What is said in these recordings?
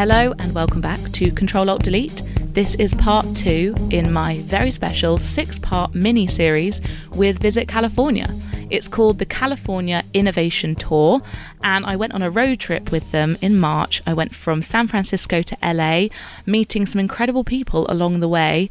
Hello and welcome back to Control Alt Delete. This is part two in my very special six part mini series with Visit California. It's called the California Innovation Tour, and I went on a road trip with them in March. I went from San Francisco to LA, meeting some incredible people along the way.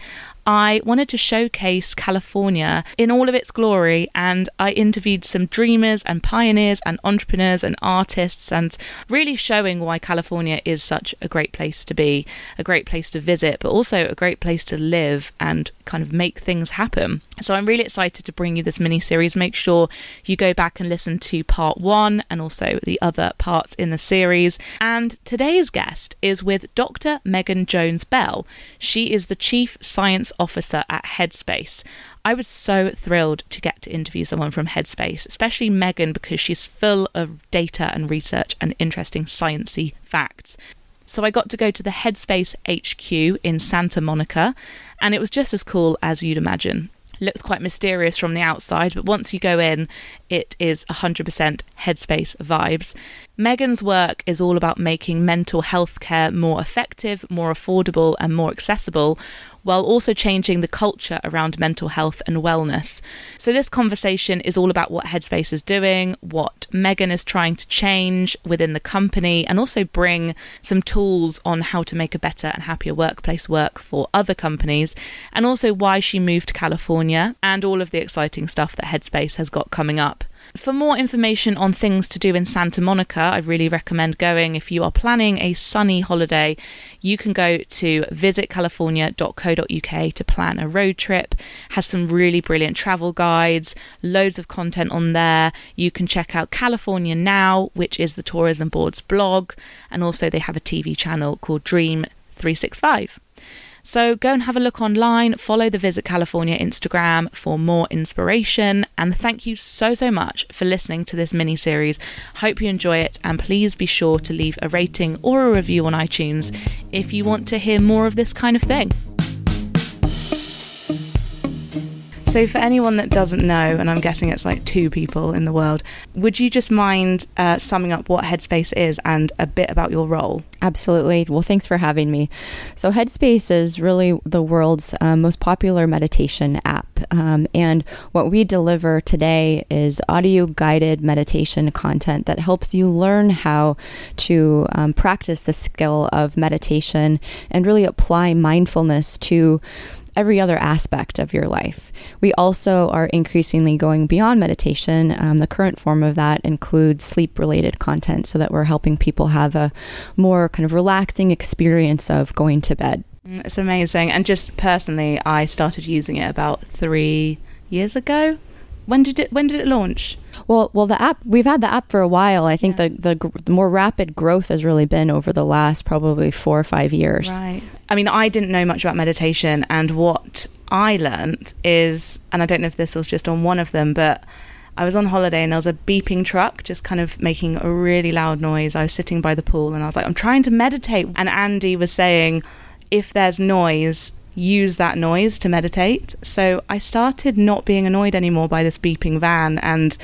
I wanted to showcase California in all of its glory, and I interviewed some dreamers and pioneers and entrepreneurs and artists, and really showing why California is such a great place to be, a great place to visit, but also a great place to live and kind of make things happen. So I'm really excited to bring you this mini series. Make sure you go back and listen to part one and also the other parts in the series. And today's guest is with Dr. Megan Jones Bell. She is the Chief Science Officer at Headspace. I was so thrilled to get to interview someone from Headspace, especially Megan, because she's full of data and research and interesting sciencey facts. So I got to go to the Headspace HQ in Santa Monica, and it was just as cool as you'd imagine looks quite mysterious from the outside, but once you go in, it is 100% headspace vibes. Megan's work is all about making mental health care more effective, more affordable, and more accessible, while also changing the culture around mental health and wellness. So, this conversation is all about what Headspace is doing, what Megan is trying to change within the company, and also bring some tools on how to make a better and happier workplace work for other companies, and also why she moved to California and all of the exciting stuff that Headspace has got coming up. For more information on things to do in Santa Monica, I really recommend going. If you are planning a sunny holiday, you can go to visitcalifornia.co.uk to plan a road trip. Has some really brilliant travel guides, loads of content on there. You can check out California Now, which is the tourism board's blog, and also they have a TV channel called Dream 365. So go and have a look online, follow the Visit California Instagram for more inspiration, and thank you so, so much for listening to this mini series. Hope you enjoy it, and please be sure to leave a rating or a review on iTunes if you want to hear more of this kind of thing. So, for anyone that doesn't know, and I'm guessing it's like two people in the world, would you just mind uh, summing up what Headspace is and a bit about your role? Absolutely. Well, thanks for having me. So, Headspace is really the world's uh, most popular meditation app. Um, and what we deliver today is audio guided meditation content that helps you learn how to um, practice the skill of meditation and really apply mindfulness to every other aspect of your life. We also are increasingly going beyond meditation. Um, the current form of that includes sleep related content so that we're helping people have a more kind of relaxing experience of going to bed. Mm, it's amazing. And just personally, I started using it about three years ago. When did it when did it launch? Well, well, the app we've had the app for a while. I think yeah. the, the, the more rapid growth has really been over the last probably four or five years. Right. I mean, I didn't know much about meditation, and what I learned is, and I don't know if this was just on one of them, but I was on holiday and there was a beeping truck just kind of making a really loud noise. I was sitting by the pool and I was like, I'm trying to meditate. And Andy was saying, if there's noise, use that noise to meditate. So I started not being annoyed anymore by this beeping van and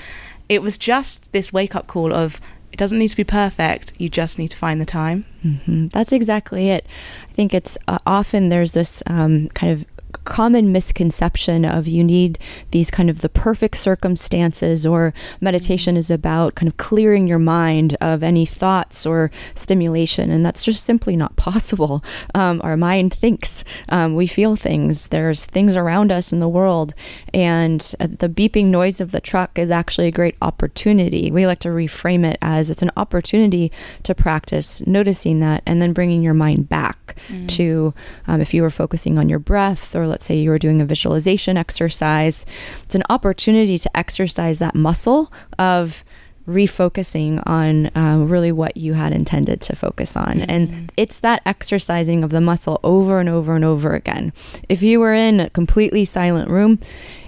it was just this wake up call of it doesn't need to be perfect. You just need to find the time. Mm-hmm. That's exactly it. I think it's uh, often there's this um, kind of common misconception of you need these kind of the perfect circumstances or meditation mm-hmm. is about kind of clearing your mind of any thoughts or stimulation and that's just simply not possible. Um, our mind thinks um, we feel things. There's things around us in the world and uh, the beeping noise of the truck is actually a great opportunity. We like to reframe it as it's an opportunity to practice noticing that and then bringing your mind back mm. to um, if you were focusing on your breath or let's say you were doing a visualization exercise, it's an opportunity to exercise that muscle of refocusing on uh, really what you had intended to focus on. Mm-hmm. And it's that exercising of the muscle over and over and over again. If you were in a completely silent room,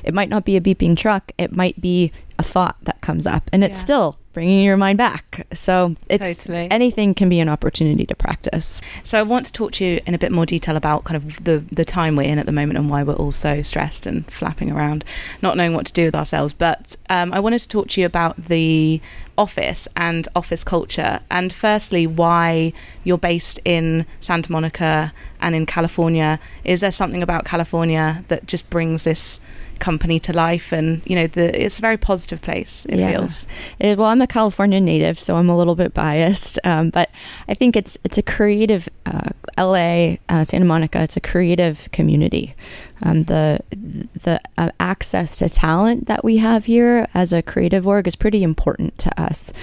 it might not be a beeping truck, it might be a thought that comes up, and it's yeah. still bringing your mind back. So it's Totally. anything can be an opportunity to practice. So I want to talk to you in a bit more detail about kind of the the time we're in at the moment and why we're all so stressed and flapping around, not knowing what to do with ourselves. But um, I wanted to talk to you about the office and office culture, and firstly, why you're based in Santa Monica and in California. Is there something about California that just brings this company to life and you know the it's a very positive place it Yeah. feels It, well, I'm a California native, so I'm a little bit biased, um, but I think it's it's a creative uh, LA uh, Santa Monica. It's a creative community. Um, the the uh, access to talent that we have here as a creative org is pretty important to us.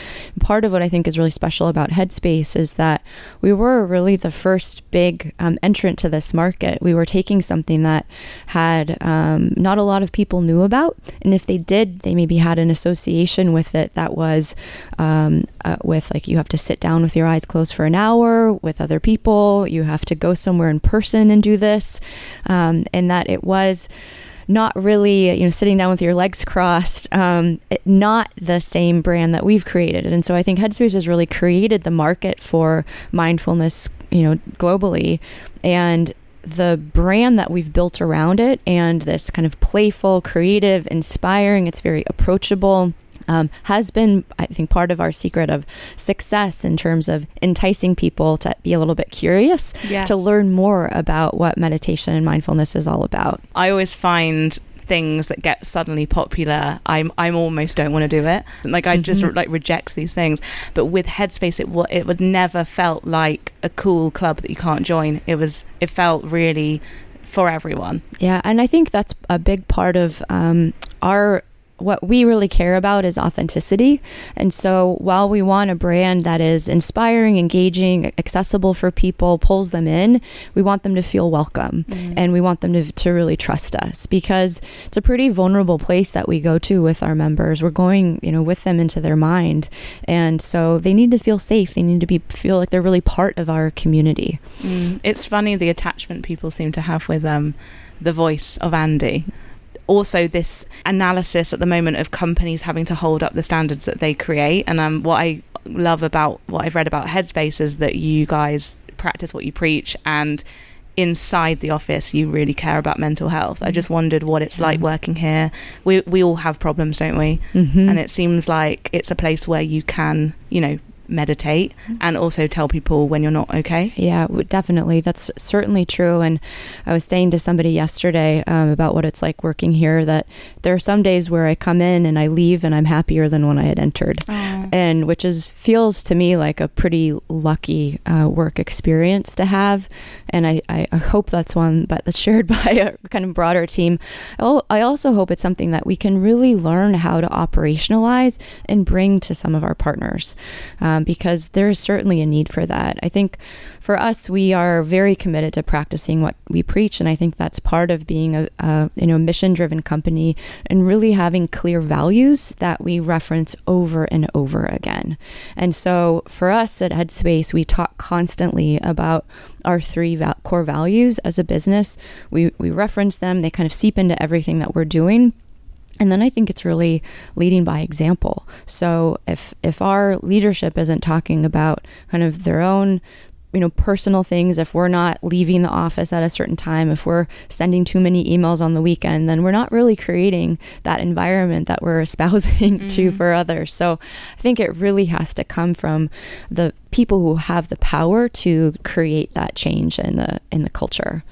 Part of what I think is really special about Headspace is that we were really the first big um, entrant to this market. We were taking something that had um, not a lot of people knew about, and if they did, they maybe had an association with it that was um, uh, with like you have to sit down with your eyes closed for an hour with other people, you have to go somewhere in person and do this, um, and that it was not really you know sitting down with your legs crossed um, not the same brand that we've created. And so i think headspace has really created the market for mindfulness you know globally. And the brand that we've built around it and this kind of playful creative inspiring it's very approachable um, has been, I think, part of our secret of success in terms of enticing people to be a little bit curious, Yes. to learn more about what meditation and mindfulness is all about. I always find things that get suddenly popular i'm i'm almost don't want to do it like i just Mhm. like reject these things but with headspace it it would never felt like a cool club that you can't join it was it felt really for everyone Yeah, and I think that's a big part of um, our what we really care about is authenticity. And so while we want a brand that is inspiring, engaging, accessible for people, pulls them in, we want them to feel welcome and we want them to, to really trust us because it's a pretty vulnerable place that we go to with our members. We're going, you know, with them into their mind. And so they need to feel safe. They need to be feel like they're really part of our community. Mm. It's funny the attachment people seem to have with um, the voice of Andy. Also, this analysis at the moment of companies having to hold up the standards that they create. And um, what I love about what I've read about Headspace is that you guys practice what you preach and inside the office you really care about mental health. I just wondered what it's like working here. We we all have problems, don't we? Mm-hmm. and it seems like it's a place where you can, you know, meditate and also tell people when you're not okay. Yeah, definitely. That's certainly true. And I was saying to somebody yesterday um, about what it's like working here that there are some days where I come in and I leave and I'm happier than when I had entered. And which is feels to me like a pretty lucky uh, work experience to have, and I, I, I hope that's one but that's shared by a kind of broader team. I also hope it's something that we can really learn how to operationalize and bring to some of our partners, um, because there is certainly a need for that. I think for us, we are very committed to practicing what we preach, and I think that's part of being a, a you know mission-driven company and really having clear values that we reference over and over again. And so, for us at Headspace, we talk constantly about our three core values as a business. We we reference them; they kind of seep into everything that we're doing. And then I think it's really leading by example. So if if our leadership isn't talking about kind of their own you know personal things if we're not leaving the office at a certain time if we're sending too many emails on the weekend then we're not really creating that environment that we're espousing to mm-hmm. for others so i think it really has to come from the people who have the power to create that change in the in the culture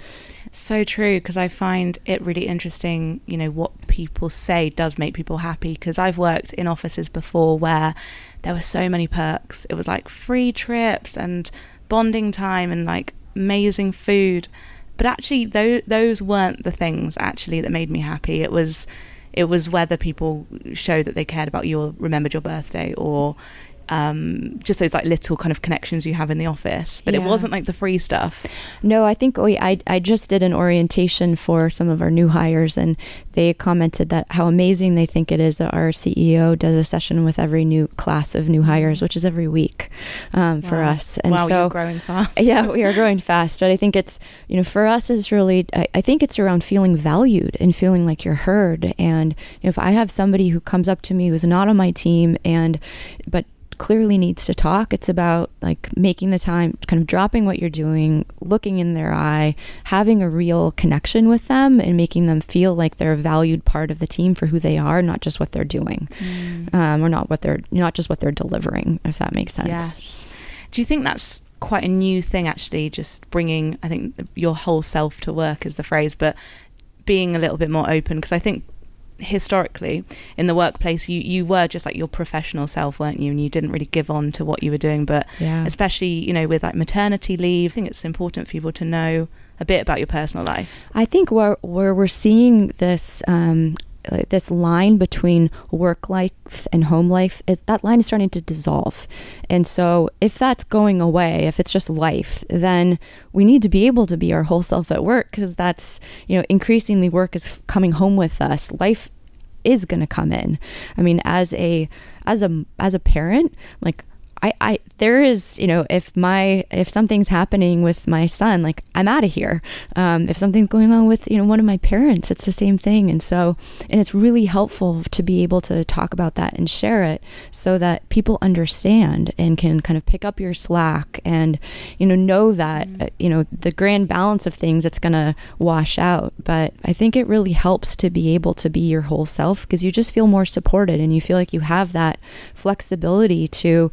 So true, because I find it really interesting, you know, what people say does make people happy. Because I've worked in offices before where there were so many perks. It was like free trips and bonding time and like amazing food. But actually, those, those weren't the things actually that made me happy. It was. It was whether people showed that they cared about you or remembered your birthday or um, just those like little kind of connections you have in the office. But it wasn't like the free stuff. No, I think we, I, I just did an orientation for some of our new hires, and they commented that how amazing they think it is that our CEO does a session with every new class of new hires, which is every week um, for us. And wow, so, growing fast. yeah, we are growing fast, but I think it's you know for us is really I, I think it's around feeling valued and feeling like you're heard. And you know, if I have somebody who comes up to me who's not on my team and but clearly needs to talk, it's about like making the time, kind of dropping what you're doing, looking in their eye, having a real connection with them, and making them feel like they're a valued part of the team for who they are, not just what they're doing, Mm. um, or not what they're not just what they're delivering. If that makes sense. Yes. Do you think that's quite a new thing, actually? Just bringing, I think, your whole self to work is the phrase, but being a little bit more open because I think historically in the workplace you you were just like your professional self weren't you? And you didn't really give on to what you were doing. But Yeah. especially you know with like maternity leave i think it's important for people to know a bit about your personal life. I think where where we're seeing this um, this line between work life and home life. Is that line is starting to dissolve, and so if that's going away, if it's just life, then we need to be able to be our whole self at work because that's you know increasingly work is coming home with us. Life is going to come in. I mean, as a as a as a parent, like I, I there is you know if my if something's happening with my son like i'm out of here. Um, if something's going on with you know one of my parents it's the same thing. And so and it's really helpful to be able to talk about that and share it so that people understand and can kind of pick up your slack and you know know that uh, you know the grand balance of things it's going to wash out. But i think it really helps to be able to be your whole self because you just feel more supported and you feel like you have that flexibility to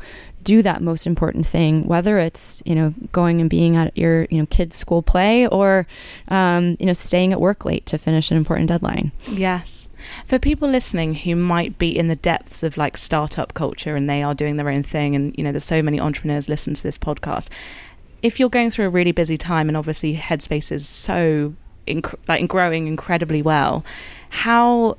do that most important thing, whether it's you know going and being at your you know kids' school play or um, you know staying at work late to finish an important deadline. Yes. For people listening who might be in the depths of like startup culture and they are doing their own thing, and you know, there's so many entrepreneurs listen to this podcast. If you're going through a really busy time, and obviously Headspace is so inc- like growing incredibly well, how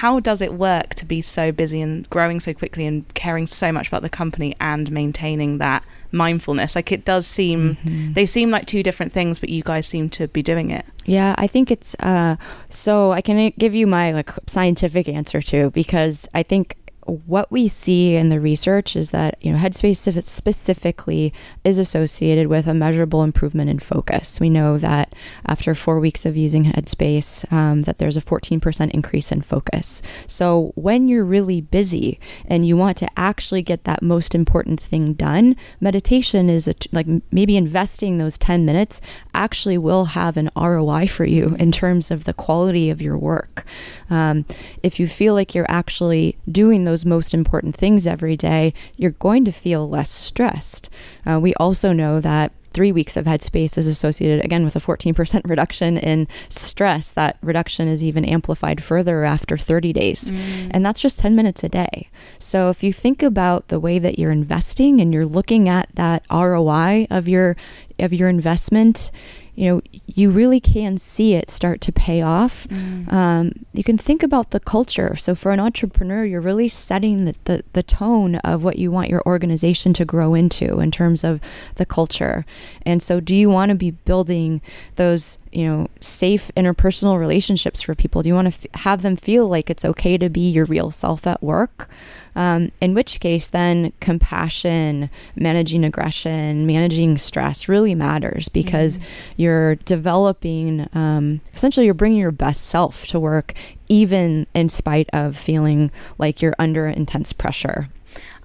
how does it work to be so busy and growing so quickly and caring so much about the company and maintaining that mindfulness? Like it does seem they seem like two different things, but you guys seem to be doing it. Yeah, I think it's uh, so I can give you my like scientific answer too because I think what we see in the research is that you know headspace specifically is associated with a measurable improvement in focus. We know that after four weeks of using headspace um, that there's a 14% increase in focus. So when you're really busy and you want to actually get that most important thing done meditation is like maybe investing those 10 minutes actually will have an roi for you in terms of the quality of your work. Um, if you feel like you're actually doing those most important things every day, you're going to feel less stressed. Uh, we also know that three weeks of headspace is associated again with a 14% reduction in stress. That reduction is even amplified further after 30 days. And that's just 10 minutes a day. So if you think about the way that you're investing and you're looking at that ROI of your of your investment, you know, you really can see it start to pay off. Um, you can think about the culture. So, for an entrepreneur, you're really setting the, the, the tone of what you want your organization to grow into in terms of the culture. And so, do you want to be building those, you know, safe interpersonal relationships for people? Do you want to f- have them feel like it's okay to be your real self at work? Um, in which case, then compassion, managing aggression, managing stress really matters because you're developing, um, essentially, you're bringing your best self to work, even in spite of feeling like you're under intense pressure.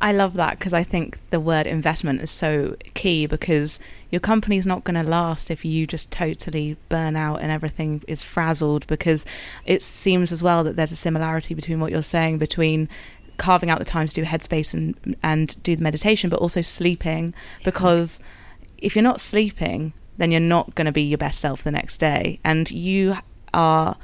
I love that because I think the word investment is so key because your company's not going to last if you just totally burn out and everything is frazzled because it seems as well that there's a similarity between what you're saying between carving out the time to do headspace and and do the meditation but also sleeping because if you're not sleeping then you're not going to be your best self the next day. And you are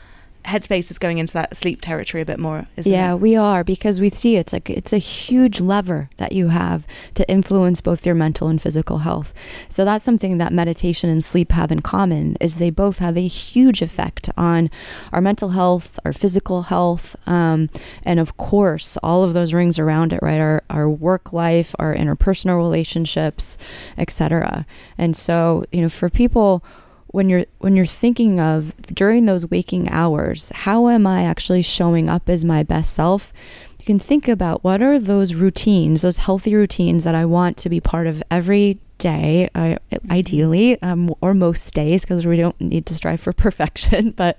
Headspace is going into that sleep territory a bit more, yeah, it? we are because we see it's like it's a huge lever that you have to influence both your mental and physical health. So that's something that meditation and sleep have in common is they both have a huge effect on our mental health, our physical health, um, and of course all of those rings around it, right? Our our work life, our interpersonal relationships, etc. And so you know, for people when you're when you're thinking of during those waking hours how am i actually showing up as my best self? You can think about what are those routines those healthy routines that i want to be part of every day, uh, ideally, um, or most days, because we don't need to strive for perfection, but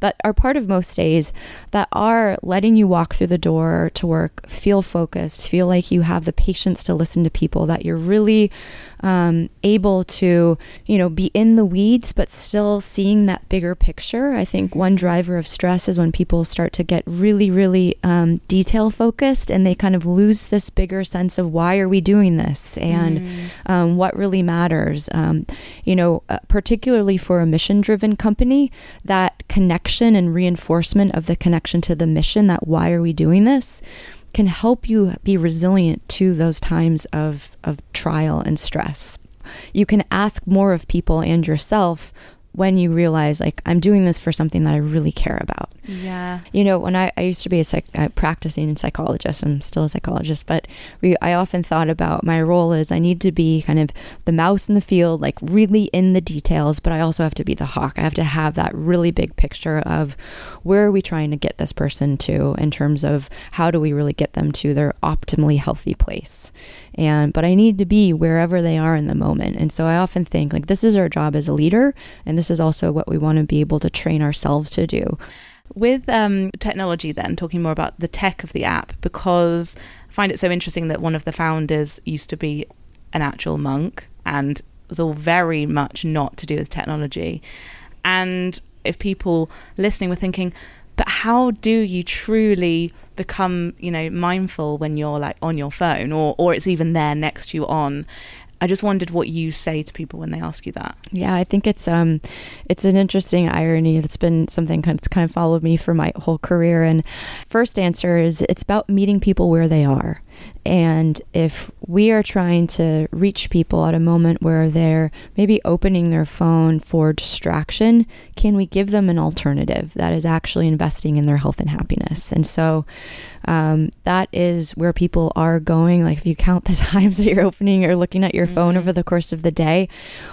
that are part of most days that are letting you walk through the door to work, feel focused, feel like you have the patience to listen to people, that you're really um, able to, you know, be in the weeds, but still seeing that bigger picture. I think one driver of stress is when people start to get really, really um, detail focused and they kind of lose this bigger sense of why are we doing this and mm. um, what really matters. Um, you know, uh, particularly for a mission driven company, that connection and reinforcement of the connection to the mission, that why are we doing this, can help you be resilient to those times of, of trial and stress. You can ask more of people and yourself when you realize like I'm doing this for something that I really care about. Yeah. You know, when I, I used to be a psych, uh, practicing psychologist, I'm still a psychologist, but we, I often thought about my role is I need to be kind of the mouse in the field, like really in the details, but I also have to be the hawk. I have to have that really big picture of where are we trying to get this person to in terms of how do we really get them to their optimally healthy place and but I need to be wherever they are in the moment. And so I often think like this is our job as a leader, and this is also what we want to be able to train ourselves to do. With um, technology, then talking more about the tech of the app, because I find it so interesting that one of the founders used to be an actual monk and was all very much not to do with technology. And if people listening were thinking, but how do you truly become you know mindful when you're like on your phone or or it's even there next to you on I just wondered what you say to people when they ask you that. Yeah, I think it's um, it's an interesting irony that's been something that's kind of followed me for my whole career. And first answer is it's about meeting people where they are. And if we are trying to reach people at a moment where they're maybe opening their phone for distraction, can we give them an alternative that is actually investing in their health and happiness? And so um, that is where people are going. Like if you count the times that you're opening or looking at your mm-hmm. phone over the course of the day,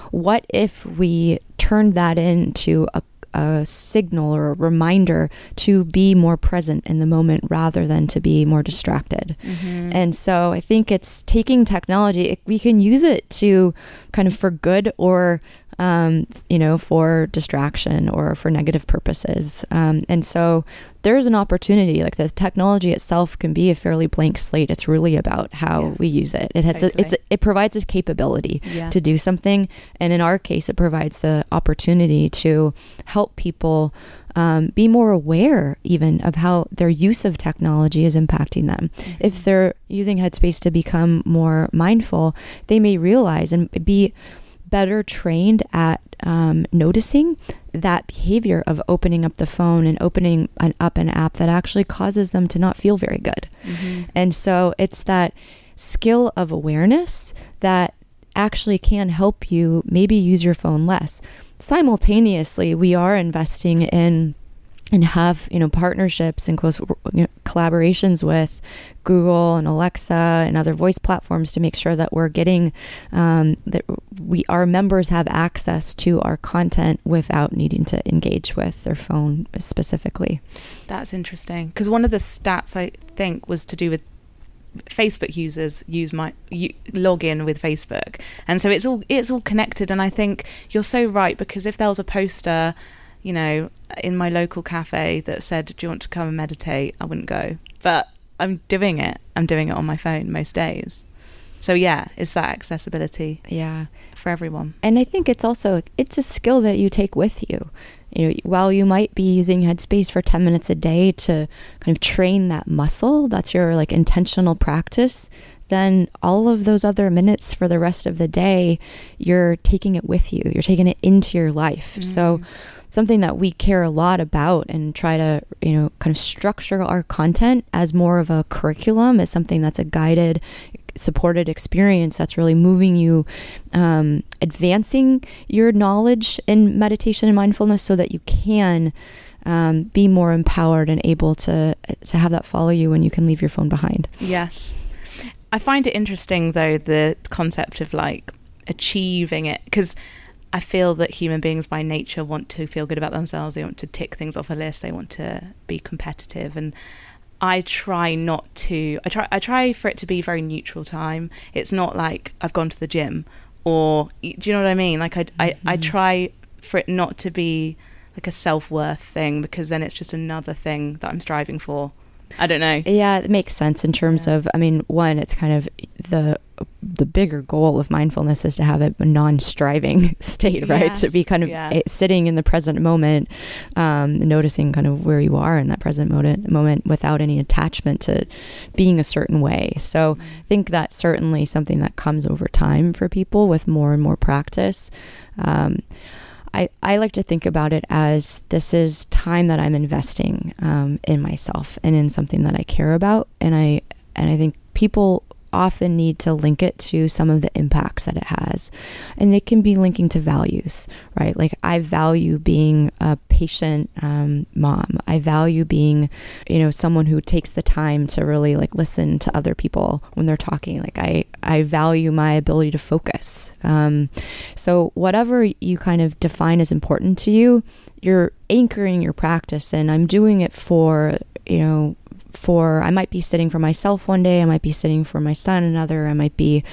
what if we turned that into a a signal or a reminder to be more present in the moment rather than to be more distracted. Mm-hmm. And so I think it's taking technology, we can use it to kind of for good or um, you know, for distraction or for negative purposes. Um, and so there's an opportunity. Like the technology itself can be a fairly blank slate. It's really about how yeah. we use it. It has a, it's it provides a capability yeah. to do something, and in our case, it provides the opportunity to help people. Um, be more aware even of how their use of technology is impacting them. Mm-hmm. If they're using Headspace to become more mindful, they may realize and be better trained at um, noticing that behavior of opening up the phone and opening an, up an app that actually causes them to not feel very good. Mm-hmm. And so it's that skill of awareness that actually can help you maybe use your phone less. Simultaneously, we are investing in and have you know partnerships and close you know, collaborations with Google and Alexa and other voice platforms to make sure that we're getting um, that we our members have access to our content without needing to engage with their phone specifically. That's interesting because one of the stats I think was to do with Facebook users use my you, log in with Facebook, and so it's all it's all connected. And I think you're so right because if there was a poster you know, in my local cafe that said, "Do you want to come and meditate?" I wouldn't go, but I'm doing it. I'm doing it on my phone most days. So yeah, it's that accessibility. Yeah, for everyone. And I think it's also it's a skill that you take with you. You know, while you might be using Headspace for 10 minutes a day to kind of train that muscle, that's your like intentional practice then all of those other minutes for the rest of the day, you're taking it with you. You're taking it into your life. Mm. So something that we care a lot about and try to, you know, kind of structure our content as more of a curriculum as something that's a guided supported experience that's really moving you, um, advancing your knowledge in meditation and mindfulness so that you can um, be more empowered and able to to have that follow you when you can leave your phone behind. Yes, I find it interesting though the concept of like achieving it because I feel that human beings by nature want to feel good about themselves. They want to tick things off a list. They want to be competitive, and I try not to. I try. I try for it to be very neutral time. It's not like I've gone to the gym, or do you know what I mean? Like I, I, mm-hmm. I try for it not to be like a self worth thing because then it's just another thing that I'm striving for. I don't know. Yeah, it makes sense in terms yeah. of. I mean, one, it's kind of the the bigger goal of mindfulness is to have a non-striving state, right? Yes. To be kind of yeah. sitting in the present moment, um, noticing kind of where you are in that present moment, moment without any attachment to being a certain way. So, mm-hmm. I think that's certainly something that comes over time for people with more and more practice. Um, I, I like to think about it as this is time that I'm investing um, in myself and in something that I care about, and I and I think people often need to link it to some of the impacts that it has. And it can be linking to values, right? Like, I value being a patient um, mom. I value being, you know, someone who takes the time to really like listen to other people when they're talking. Like, I, I value my ability to focus. Um, so, whatever you kind of define as important to you, you're anchoring your practice, and I'm doing it for, you know, for I might be sitting for myself one day, I might be sitting for my son another, I might be,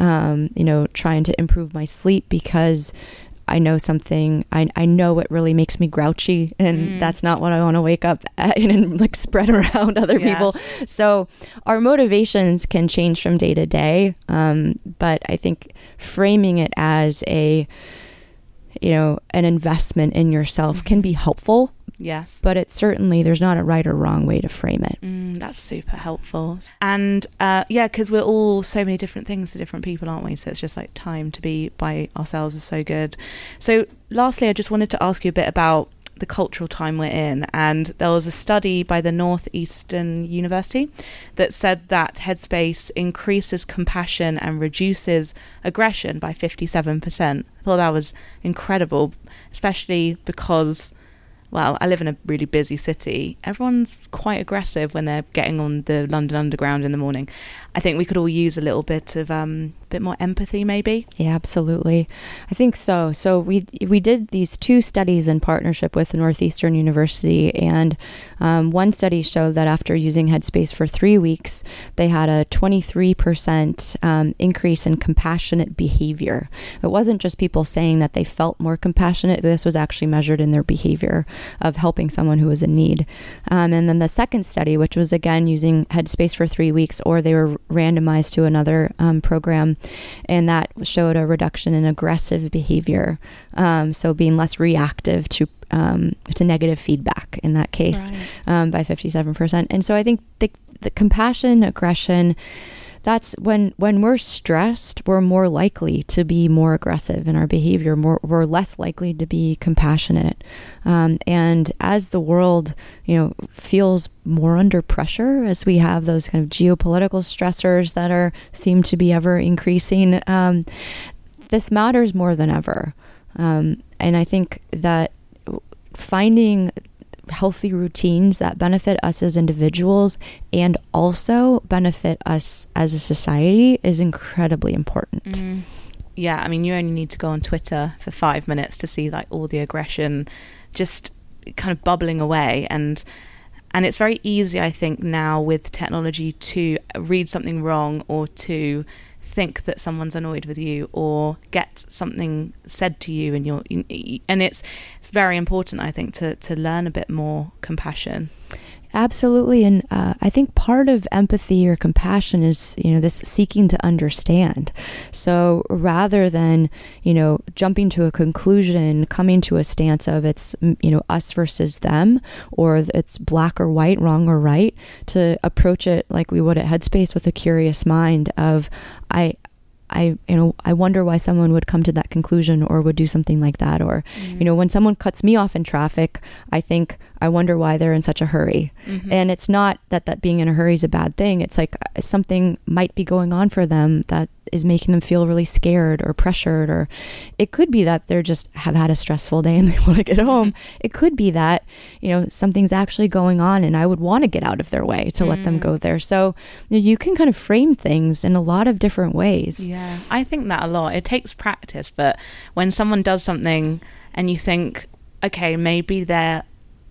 um, you know, trying to improve my sleep because I know something. I I know what really makes me grouchy, and mm. that's not what I want to wake up at and like spread around other yes. people. So our motivations can change from day to day, um, but I think framing it as a you know an investment in yourself mm-hmm. can be helpful Yes. But it's certainly, there's not a right or wrong way to frame it. Mm, that's super helpful. And uh, yeah, because we're all so many different things to different people, aren't we? So it's just like time to be by ourselves is so good. So, lastly, I just wanted to ask you a bit about the cultural time we're in. And there was a study by the Northeastern University that said that Headspace increases compassion and reduces aggression by 57%. I thought that was incredible, especially because well, I live in a really busy city. Everyone's quite aggressive when they're getting on the London Underground in the morning. I think we could all use a little bit of um, bit more empathy, maybe. Yeah, absolutely. I think so. So we we did these two studies in partnership with Northeastern University, and um, one study showed that after using Headspace for three weeks, they had a 23% um, increase in compassionate behavior. It wasn't just people saying that they felt more compassionate. This was actually measured in their behavior of helping someone who was in need. Um, and then the second study, which was again using Headspace for three weeks, or they were randomized to another um, program, and that showed a reduction in aggressive behavior. Um, so being less reactive to um, to negative feedback in that case right. Um, by 57%. And so I think the, the compassion, aggression, that's when when we're stressed we're more likely to be more aggressive in our behavior more we're less likely to be compassionate. Um, and as the world you know feels more under pressure as we have those kind of geopolitical stressors that are seem to be ever increasing um, this matters more than ever. Um, and i think that finding healthy routines that benefit us as individuals and also benefit us as a society is incredibly important. Mm. Yeah, I mean, you only need to go on Twitter for five minutes to see like all the aggression just kind of bubbling away and and it's very easy i think now with technology to read something wrong or to think that someone's annoyed with you or get something said to you and you're and it's it's very important i think to to learn a bit more compassion Absolutely. And uh, I think part of empathy or compassion is, you know, this seeking to understand. So rather than, you know, jumping to a conclusion, coming to a stance of it's, you know, us versus them, or it's black or white, wrong or right, to approach it like we would at Headspace with a curious mind of, I, I you know I wonder why someone would come to that conclusion or would do something like that or mm-hmm. you know when someone cuts me off in traffic I think I wonder why they're in such a hurry mm-hmm. and it's not that that being in a hurry is a bad thing it's like uh, something might be going on for them that is making them feel really scared or pressured or it could be that they're just have had a stressful day and they want to get home it could be that you know something's actually going on and i would want to get out of their way to mm. let them mm. go there so you, know, you can kind of frame things in a lot of different ways yeah i think that a lot it takes practice but when someone does something and you think okay maybe they're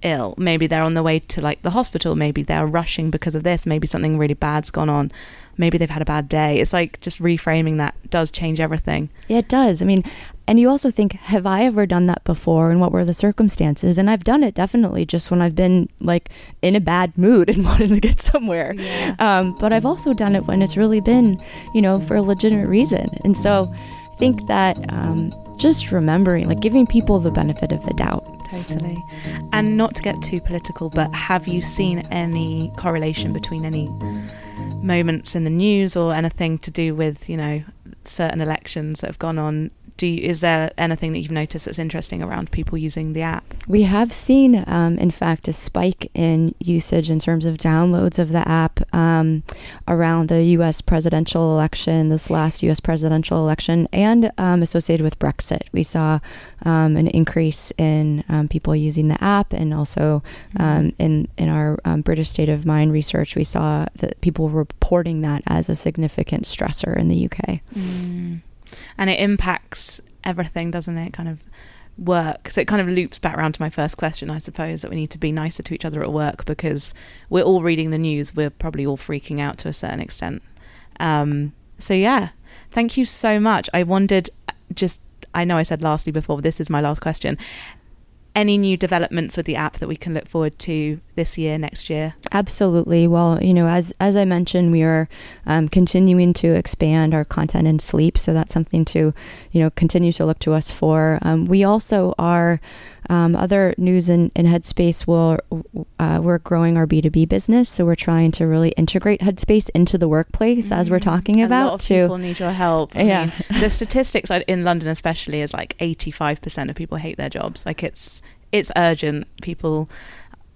ill maybe they're on the way to like the hospital maybe they're rushing because of this maybe something really bad's gone on maybe they've had a bad day. It's like just reframing that does change everything. Yeah, it does. I mean, and you also think, have I ever done that before? And what were the circumstances? And I've done it definitely just when I've been like in a bad mood and wanted to get somewhere. Yeah. Um, but I've also done it when it's really been, you know, for a legitimate reason. And so I think that um, just remembering, like giving people the benefit of the doubt. Totally. And not to get too political, but have you seen any correlation between any moments in the news or anything to do with you know certain elections that have gone on do you, is there anything that you've noticed that's interesting around people using the app? We have seen, um, in fact, a spike in usage in terms of downloads of the app um, around the U.S. presidential election, this last U.S. presidential election, and um, associated with Brexit. We saw um, an increase in um, people using the app, and also mm-hmm. Um, in in our British State of Mind research, we saw that people were reporting that as a significant stressor in the UK. Mm and it impacts everything, doesn't it? Kind of work. So it kind of loops back around to my first question, I suppose, that we need to be nicer to each other at work because we're all reading the news. We're probably all freaking out to a certain extent. Um, so yeah, thank you so much. I wondered, just I know I said lastly before, but this is my last question any new developments with the app that we can look forward to this year, next year? Absolutely. Well, you know, as as I mentioned, we are um, continuing to expand our content in sleep, so that's something to, you know, continue to look to us for. Um, we also are um, other news in, in Headspace will uh, we're growing our B two B business, so we're trying to really integrate Headspace into the workplace mm-hmm. as we're mm-hmm. talking about. A lot of to, people need your help. I yeah, mean, the statistics in London especially is like eighty five percent of people hate their jobs. Like it's it's urgent. People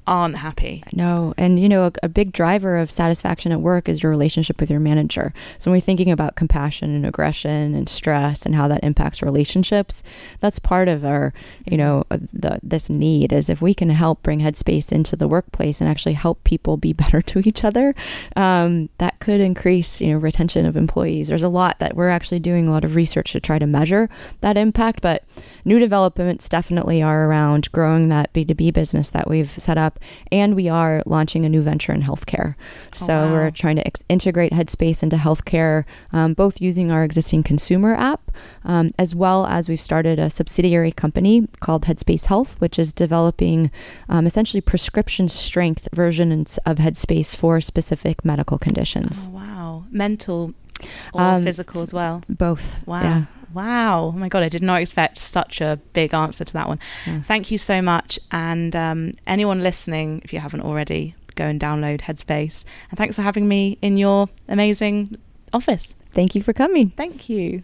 aren't happy. No, and you know, a, a, big driver of satisfaction at work is your relationship with your manager. So when we're thinking about compassion and aggression and stress and how that impacts relationships, that's part of our, you know, uh, the this need is if we can help bring headspace into the workplace and actually help people be better to each other, um, that could increase, you know, retention of employees. There's a lot that we're actually doing a lot of research to try to measure that impact, but new developments definitely are around growing that B2B business that we've set up and we are launching a new venture in healthcare. Oh, so wow. we're trying to ex- integrate Headspace into healthcare, um, both using our existing consumer app, um, as well as we've started a subsidiary company called Headspace Health, which is developing um, essentially prescription strength versions of Headspace for specific medical conditions. Oh, wow. Mental or um, physical as well? Both. Wow. Yeah. Wow. Oh my God, I did not expect such a big answer to that one. Yeah. Thank you so much. And um, anyone listening, if you haven't already, go and download Headspace. And thanks for having me in your amazing office. Thank you for coming. Thank you.